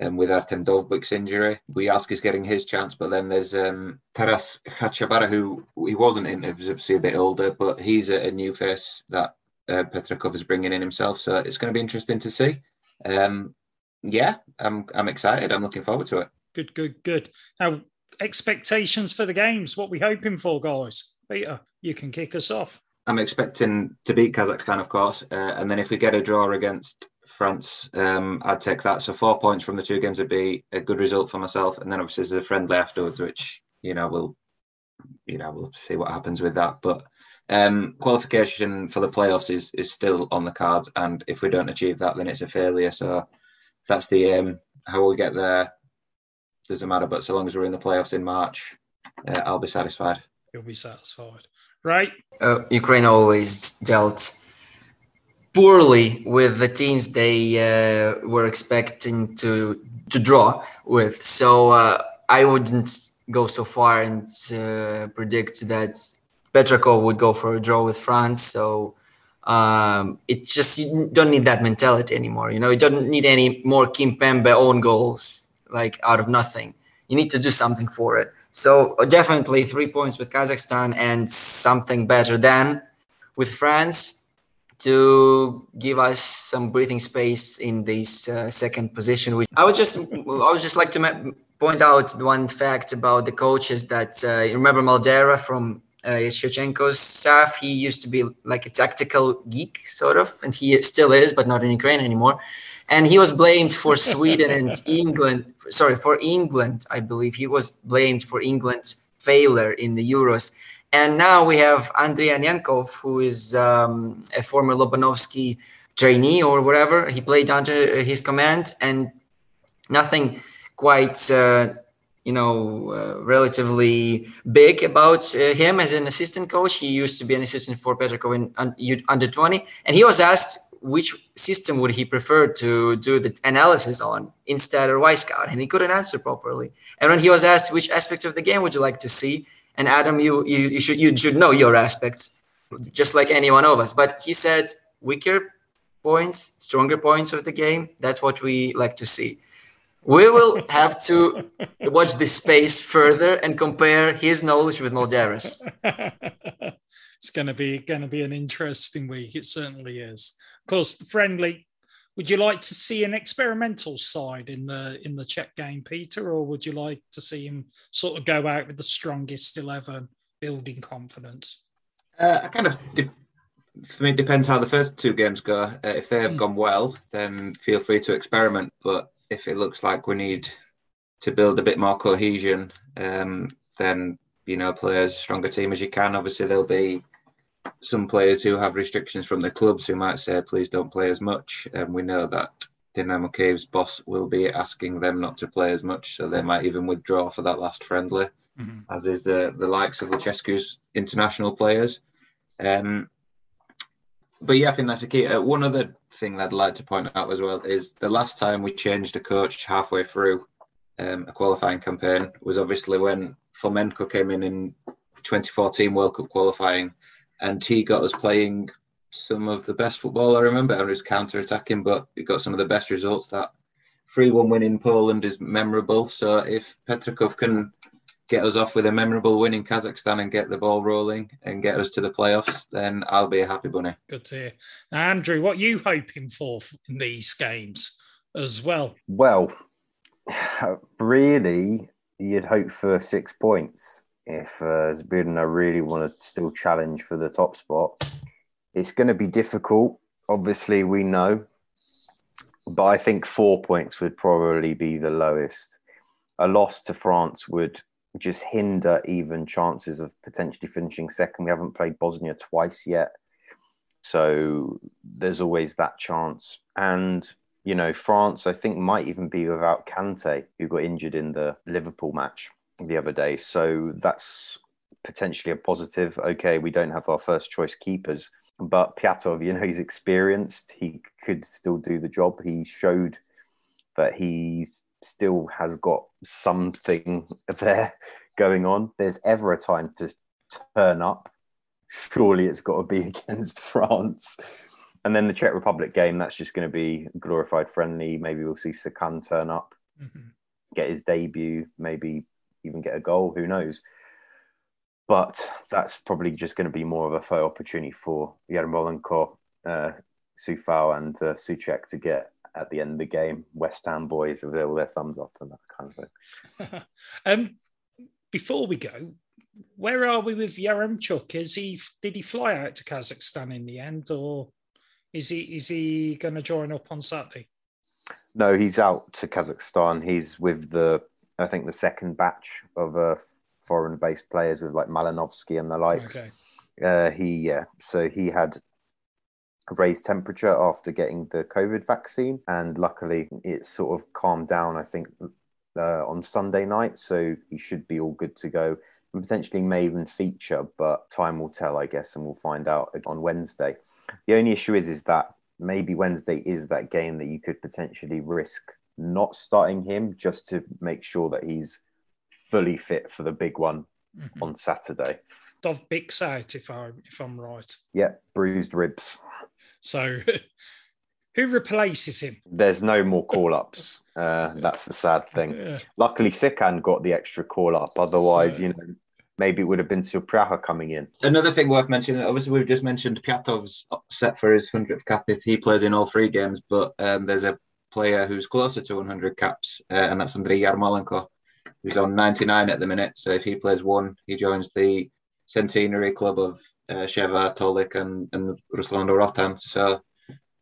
um, with Artem Dovbyk's injury. Buyalskyy's is getting his chance, but then there's um, Taras Kacharaba, who he wasn't in, he was obviously a bit older, but he's a, a new face that uh, Petrakov is bringing in himself. So it's going to be interesting to see. Um, yeah, I'm, I'm excited. I'm looking forward to it. Good, good, good. Now, expectations for the games. What we hoping for, guys? Peter, you can kick us off. I'm expecting to beat Kazakhstan, of course, uh, and then if we get a draw against France, um, I'd take that. So four points from the two games would be a good result for myself, and then obviously there's a friendly afterwards, which you know we'll, you know, we'll see what happens with that. But um, qualification for the playoffs is is still on the cards, and if we don't achieve that, then it's a failure. So that's the aim. How we get there doesn't matter, but so long as we're in the playoffs in March, uh, I'll be satisfied. You'll be satisfied, right? uh, Ukraine always dealt poorly with the teams they uh, were expecting to to draw with. So uh, I wouldn't go so far and uh, predict that Petrakov would go for a draw with France. So um, it's just you don't need that mentality anymore. You know, you don't need any more Kimpembe own goals like out of nothing. You need to do something for it. So uh, definitely three points with Kazakhstan and something better than with France to give us some breathing space in this uh, second position. Which I would just I would just like to ma- point out one fact about the coaches that uh, you remember Maldera from Shevchenko's staff. He used to be like a tactical geek, sort of, and he still is, but not in Ukraine anymore and he was blamed for [laughs] Sweden and England. Sorry, for England, I believe he was blamed for England's failure in the Euros. And now we have Andriy Anyankov, who is um, a former Lobanovsky trainee or whatever. He played under his command, and nothing quite, uh, you know, uh, relatively big about uh, him as an assistant coach. He used to be an assistant for Petrakov in under 20, and he was asked which system would he prefer to do the analysis on, Instat or Wyscout, and he couldn't answer properly. And when he was asked which aspects of the game would you like to see, and Adam, you you, you should you should know your aspects, just like any one of us. But he said weaker points, stronger points of the game. That's what we like to see. We will have to watch this space further and compare his knowledge with Maldera's. [laughs] it's going to be going to be an interesting week. It certainly is Of course, the friendly. Would you like to see an experimental side in the in the Czech game, Peter, or would you like to see him sort of go out with the strongest eleven, building confidence? Uh, I kind of. For me, it depends how the first two games go. Uh, if they have mm. gone well, then feel free to experiment. But if it looks like we need to build a bit more cohesion, um, then you know play as strong a team as you can. Obviously, there'll be some players who have restrictions from the clubs who might say, please don't play as much. And we know that Dynamo Kiev's boss will be asking them not to play as much, so they might even withdraw for that last friendly, mm-hmm. as is the, the likes of Lucescu's international players. Um, but yeah, I think that's a key. Uh, one other thing I'd like to point out as well is the last time we changed a coach halfway through um, a qualifying campaign was obviously when Fomenko came in in 2014 World Cup qualifying and he got us playing some of the best football I remember. I was counter attacking, but it got some of the best results. That 3 1 win in Poland is memorable. So if Petrakov can get us off with a memorable win in Kazakhstan and get the ball rolling and get us to the playoffs, then I'll be a happy bunny. Good to hear. Now, Andrew, what are you hoping for in these games as well? Well, really, you'd hope for six points if uh, Zbirna really want to still challenge for the top spot. It's going to be difficult, obviously, we know, but I think four points would probably be the lowest. A loss to France would just hinder even chances of potentially finishing second. We haven't played Bosnia twice yet. So there's always that chance. And, you know, France, I think, might even be without Kante, who got injured in the Liverpool match the other day. So that's potentially a positive. Okay, we don't have our first choice keepers, but Pyatov, you know, he's experienced. He could still do the job. He showed that he still has got something there going on. There's ever a time to turn up. Surely it's got to be [laughs] against France. And then the Czech Republic game, that's just going to be glorified friendly. Maybe we'll see Sikan turn up, mm-hmm. get his debut, maybe even get a goal. Who knows? But that's probably just going to be more of a fair opportunity for Yarmolenko, uh, Coufal, and uh, Soucek to get at the end of the game, West Ham boys with all their thumbs up and that kind of thing. [laughs] um, before we go, where are we with Yaremchuk? Is he did he fly out to Kazakhstan in the end, or is he is he going to join up on Saturday? No, he's out to Kazakhstan. He's with the I think the second batch of uh, foreign-based players with like Malinovsky and the likes. Okay. Uh, he yeah, so he had raised temperature after getting the COVID vaccine, and luckily it's sort of calmed down. I think uh, on Sunday night, so he should be all good to go. And potentially may even feature, but time will tell, I guess, and we'll find out on Wednesday. The only issue is, is that maybe Wednesday is that game that you could potentially risk not starting him just to make sure that he's fully fit for the big one mm-hmm. on Saturday. Dov out if I if I'm right. Yeah, bruised ribs. So [laughs] who replaces him? There's no more call ups. uh, that's the sad thing. Yeah. Luckily, Sikan got the extra call up. Otherwise, so... you know, maybe it would have been Supraha coming in. Another thing worth mentioning, obviously, we've just mentioned Piatov's set for his 100th cap if he plays in all three games, but um, there's a player who's closer to 100 caps, uh, and that's Andrei Yarmolenko, who's on 99 at the minute. So if he plays one, he joins the centenary club of uh, Sheva, Tolik, and, and Ruslan Rotan. So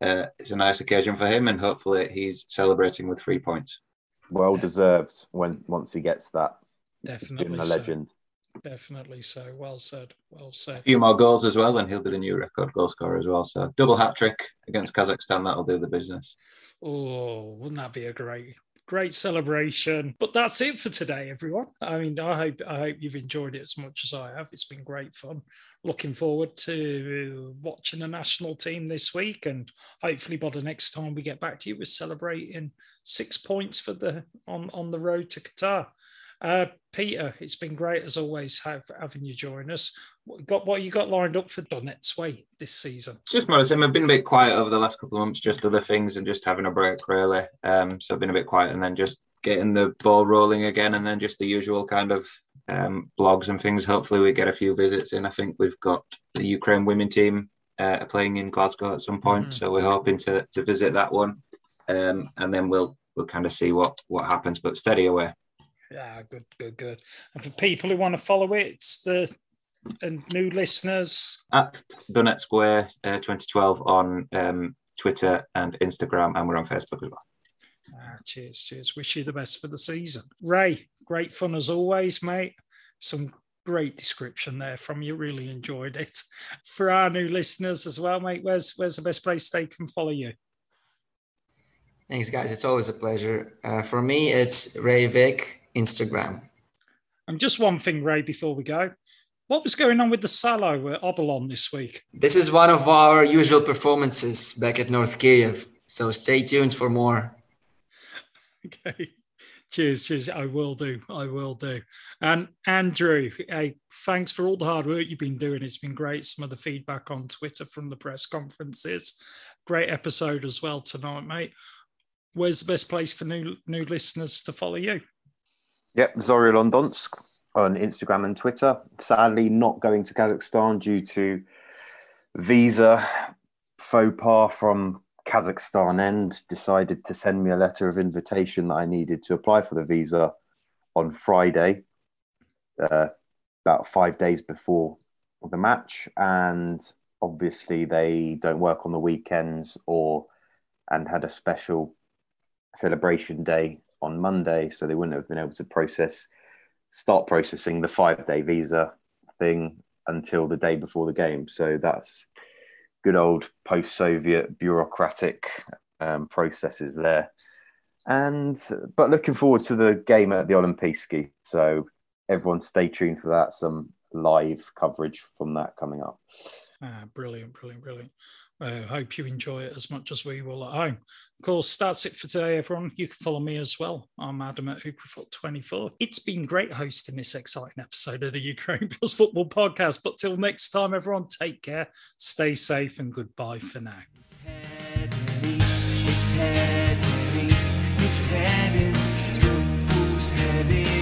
uh, it's a nice occasion for him, and hopefully he's celebrating with three points. Well deserved when once he gets that. Definitely a legend. Definitely so. Well said. Well said. A few more goals as well, and he'll be the new record goal scorer as well. So double hat trick against Kazakhstan. That'll do the business. Oh, wouldn't that be a great great celebration. But that's it for today, everyone. I mean, I hope I hope you've enjoyed it as much as I have. It's been great fun. Looking forward to watching the national team this week, and hopefully by the next time we get back to you, we're celebrating six points for the on on the road to Qatar. Uh, Peter, it's been great as always have, having you join us. What, got what you got lined up for Donetsk Way this season? Just more I've been a bit quiet over the last couple of months, just other things and just having a break really. Um, so I've been a bit quiet and then just getting the ball rolling again, and then just the usual kind of um, blogs and things. Hopefully, we get a few visits in. I think we've got the Ukraine women team uh, playing in Glasgow at some point, mm. so we're hoping to to visit that one, um, and then we'll we'll kind of see what what happens. But steady away. Yeah, good, good, good. And for people who want to follow it, it's the and new listeners at Donetsk Square uh, 2012 on um, Twitter and Instagram, and we're on Facebook as well. Ah, cheers, cheers. Wish you the best for the season, Rey. Great fun as always, mate. Some great description there from you. Really enjoyed it. [laughs] For our new listeners as well, mate. Where's where's the best place they can follow you? Thanks, guys. It's always a pleasure. Uh, for me, it's Ray Vic Instagram. And just one thing, Rey, before we go. What was going on with the Salo at Obolon this week? This is one of our usual performances back at North Kiev. So stay tuned for more. [laughs] Okay. Cheers, cheers. I will do. I will do. And Andrew, hey, thanks for all the hard work you've been doing. It's been great. Some of the feedback on Twitter from the press conferences. Great episode as well tonight, mate. Where's the best place for new new listeners to follow you? Yep, Zorya Londonsk on Instagram and Twitter. Sadly, not going to Kazakhstan due to visa faux pas from Kazakhstan end decided to send me a letter of invitation that I needed to apply for the visa on Friday, uh, about five days before the match. And obviously, they don't work on the weekends or and had a special celebration day on Monday, so they wouldn't have been able to process start processing the five day visa thing until the day before the game. So that's good old post-Soviet bureaucratic um, processes there. And but looking forward to the game at the Olympijski. So everyone stay tuned for that. Some live coverage from that coming up. Ah, brilliant, brilliant, brilliant. I uh, hope you enjoy it as much as we will at home. Of course, that's it for today, everyone. You can follow me as well. I'm Adam at Hookerfoot24. It's been great hosting this exciting episode of the Ukraine Plus Football Podcast. But till next time, everyone, take care, stay safe, and goodbye for now. Look who's heading